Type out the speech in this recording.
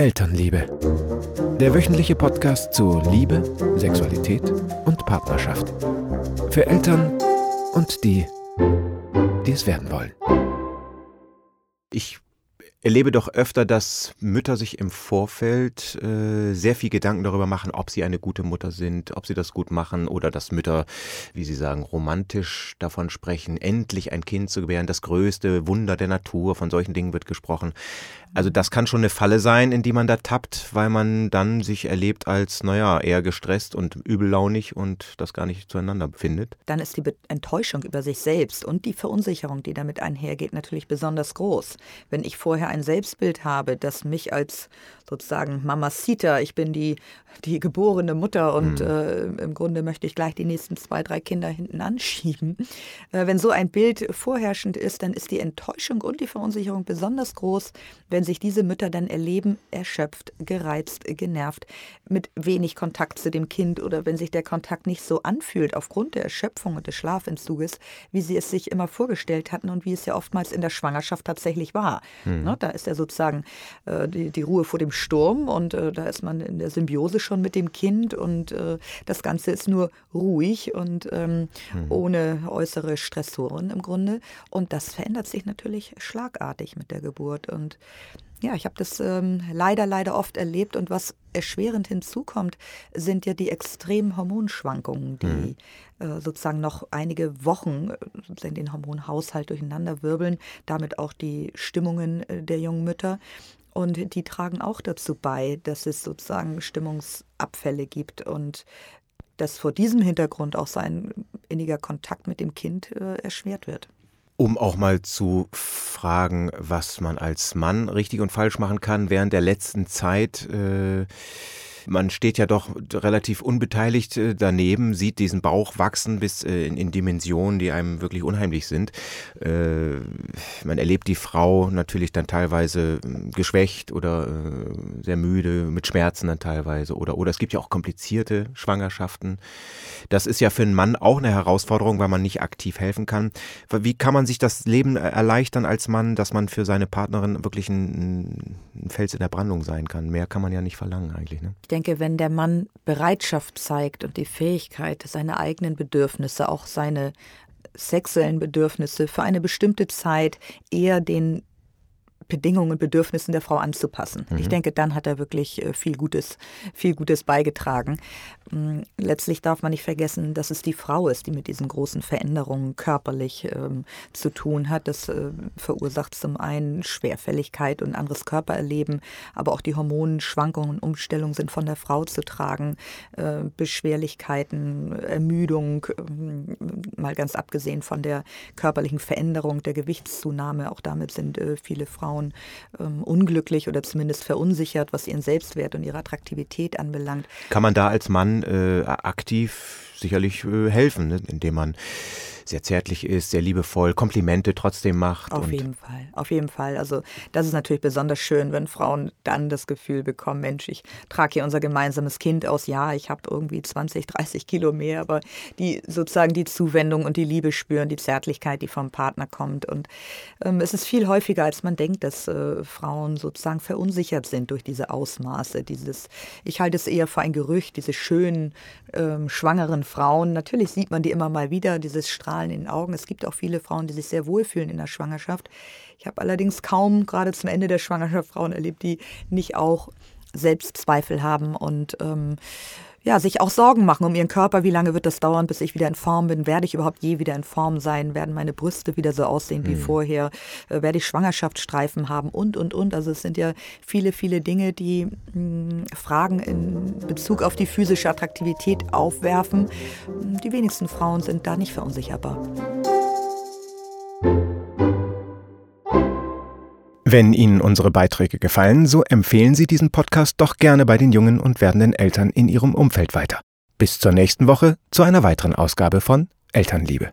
Elternliebe. Der wöchentliche Podcast zu Liebe, Sexualität und Partnerschaft. Für Eltern und die, die es werden wollen. Ich erlebe doch öfter, dass Mütter sich im Vorfeld äh, sehr viel Gedanken darüber machen, ob sie eine gute Mutter sind, ob sie das gut machen oder dass Mütter, wie sie sagen, romantisch davon sprechen, endlich ein Kind zu gebären, das größte Wunder der Natur, von solchen Dingen wird gesprochen. Also das kann schon eine Falle sein, in die man da tappt, weil man dann sich erlebt als, naja, eher gestresst und übellaunig und das gar nicht zueinander findet. Dann ist die Enttäuschung über sich selbst und die Verunsicherung, die damit einhergeht, natürlich besonders groß. Wenn ich vorher ein Selbstbild habe, das mich als sozusagen Mamacita, ich bin die, die geborene Mutter und mhm. äh, im Grunde möchte ich gleich die nächsten zwei, drei Kinder hinten anschieben. Äh, wenn so ein Bild vorherrschend ist, dann ist die Enttäuschung und die Verunsicherung besonders groß, wenn wenn sich diese Mütter dann erleben, erschöpft, gereizt, genervt, mit wenig Kontakt zu dem Kind oder wenn sich der Kontakt nicht so anfühlt aufgrund der Erschöpfung und des Schlafentzuges, wie sie es sich immer vorgestellt hatten und wie es ja oftmals in der Schwangerschaft tatsächlich war. Mhm. Ne, da ist ja sozusagen äh, die, die, Ruhe vor dem Sturm und äh, da ist man in der Symbiose schon mit dem Kind und äh, das Ganze ist nur ruhig und ähm, mhm. ohne äußere Stressoren im Grunde. Und das verändert sich natürlich schlagartig mit der Geburt. Und ja, ich habe das ähm, leider, leider oft erlebt. Und was erschwerend hinzukommt, sind ja die extremen Hormonschwankungen, die mhm. äh, sozusagen noch einige Wochen äh, den Hormonhaushalt durcheinander wirbeln, damit auch die Stimmungen äh, der jungen Mütter. Und die tragen auch dazu bei, dass es sozusagen Stimmungsabfälle gibt und dass vor diesem Hintergrund auch sein inniger Kontakt mit dem Kind äh, erschwert wird um auch mal zu fragen, was man als Mann richtig und falsch machen kann während der letzten Zeit. Äh, man steht ja doch relativ unbeteiligt äh, daneben, sieht diesen Bauch wachsen bis äh, in, in Dimensionen, die einem wirklich unheimlich sind. Äh, man erlebt die Frau natürlich dann teilweise geschwächt oder sehr müde, mit Schmerzen dann teilweise. Oder, oder es gibt ja auch komplizierte Schwangerschaften. Das ist ja für einen Mann auch eine Herausforderung, weil man nicht aktiv helfen kann. Wie kann man sich das Leben erleichtern als Mann, dass man für seine Partnerin wirklich ein, ein Fels in der Brandung sein kann? Mehr kann man ja nicht verlangen eigentlich. Ne? Ich denke, wenn der Mann Bereitschaft zeigt und die Fähigkeit, seine eigenen Bedürfnisse, auch seine sexuellen Bedürfnisse für eine bestimmte Zeit eher den Bedingungen und Bedürfnissen der Frau anzupassen. Mhm. Ich denke, dann hat er wirklich äh, viel Gutes, viel Gutes beigetragen. Mm, letztlich darf man nicht vergessen, dass es die Frau ist, die mit diesen großen Veränderungen körperlich ähm, zu tun hat. Das äh, verursacht zum einen Schwerfälligkeit und anderes Körpererleben, aber auch die Hormonschwankungen und Umstellungen sind von der Frau zu tragen. Äh, Beschwerlichkeiten, Ermüdung, äh, mal ganz abgesehen von der körperlichen Veränderung, der Gewichtszunahme. Auch damit sind äh, viele Frauen Frauen ähm, unglücklich oder zumindest verunsichert, was ihren Selbstwert und ihre Attraktivität anbelangt. Kann man da als Mann äh, aktiv sicherlich äh, helfen, ne? indem man sehr zärtlich ist, sehr liebevoll, Komplimente trotzdem macht. Auf jeden Fall, auf jeden Fall. Also das ist natürlich besonders schön, wenn Frauen dann das Gefühl bekommen, Mensch, ich trage hier unser gemeinsames Kind aus. Ja, ich habe irgendwie 20, 30 Kilo mehr, aber die sozusagen die Zuwendung und die Liebe spüren, die Zärtlichkeit, die vom Partner kommt. Und ähm, es ist viel häufiger, als man denkt, dass äh, Frauen sozusagen verunsichert sind durch diese Ausmaße. Dieses, ich halte es eher für ein Gerücht, diese schönen, ähm, schwangeren Frauen. Natürlich sieht man die immer mal wieder, dieses Strahlen Strahlen in den Augen. Es gibt auch viele Frauen, die sich sehr wohlfühlen in der Schwangerschaft. Ich habe allerdings kaum gerade zum Ende der Schwangerschaft Frauen erlebt, die nicht auch Selbstzweifel haben und ähm, ja, sich auch Sorgen machen um ihren Körper. Wie lange wird das dauern, bis ich wieder in Form bin? Werde ich überhaupt je wieder in Form sein? Werden meine Brüste wieder so aussehen wie mhm. vorher? Äh, werde ich Schwangerschaftsstreifen haben? Und, und, und. Also es sind ja viele, viele Dinge, die mh, hm, Fragen in Bezug auf die physische Attraktivität aufwerfen. Die wenigsten Frauen sind da nicht verunsicherbar. Wenn Ihnen unsere Beiträge gefallen, so empfehlen Sie diesen Podcast doch gerne bei den jungen und werdenden Eltern in Ihrem Umfeld weiter. Bis zur nächsten Woche zu einer weiteren Ausgabe von Elternliebe.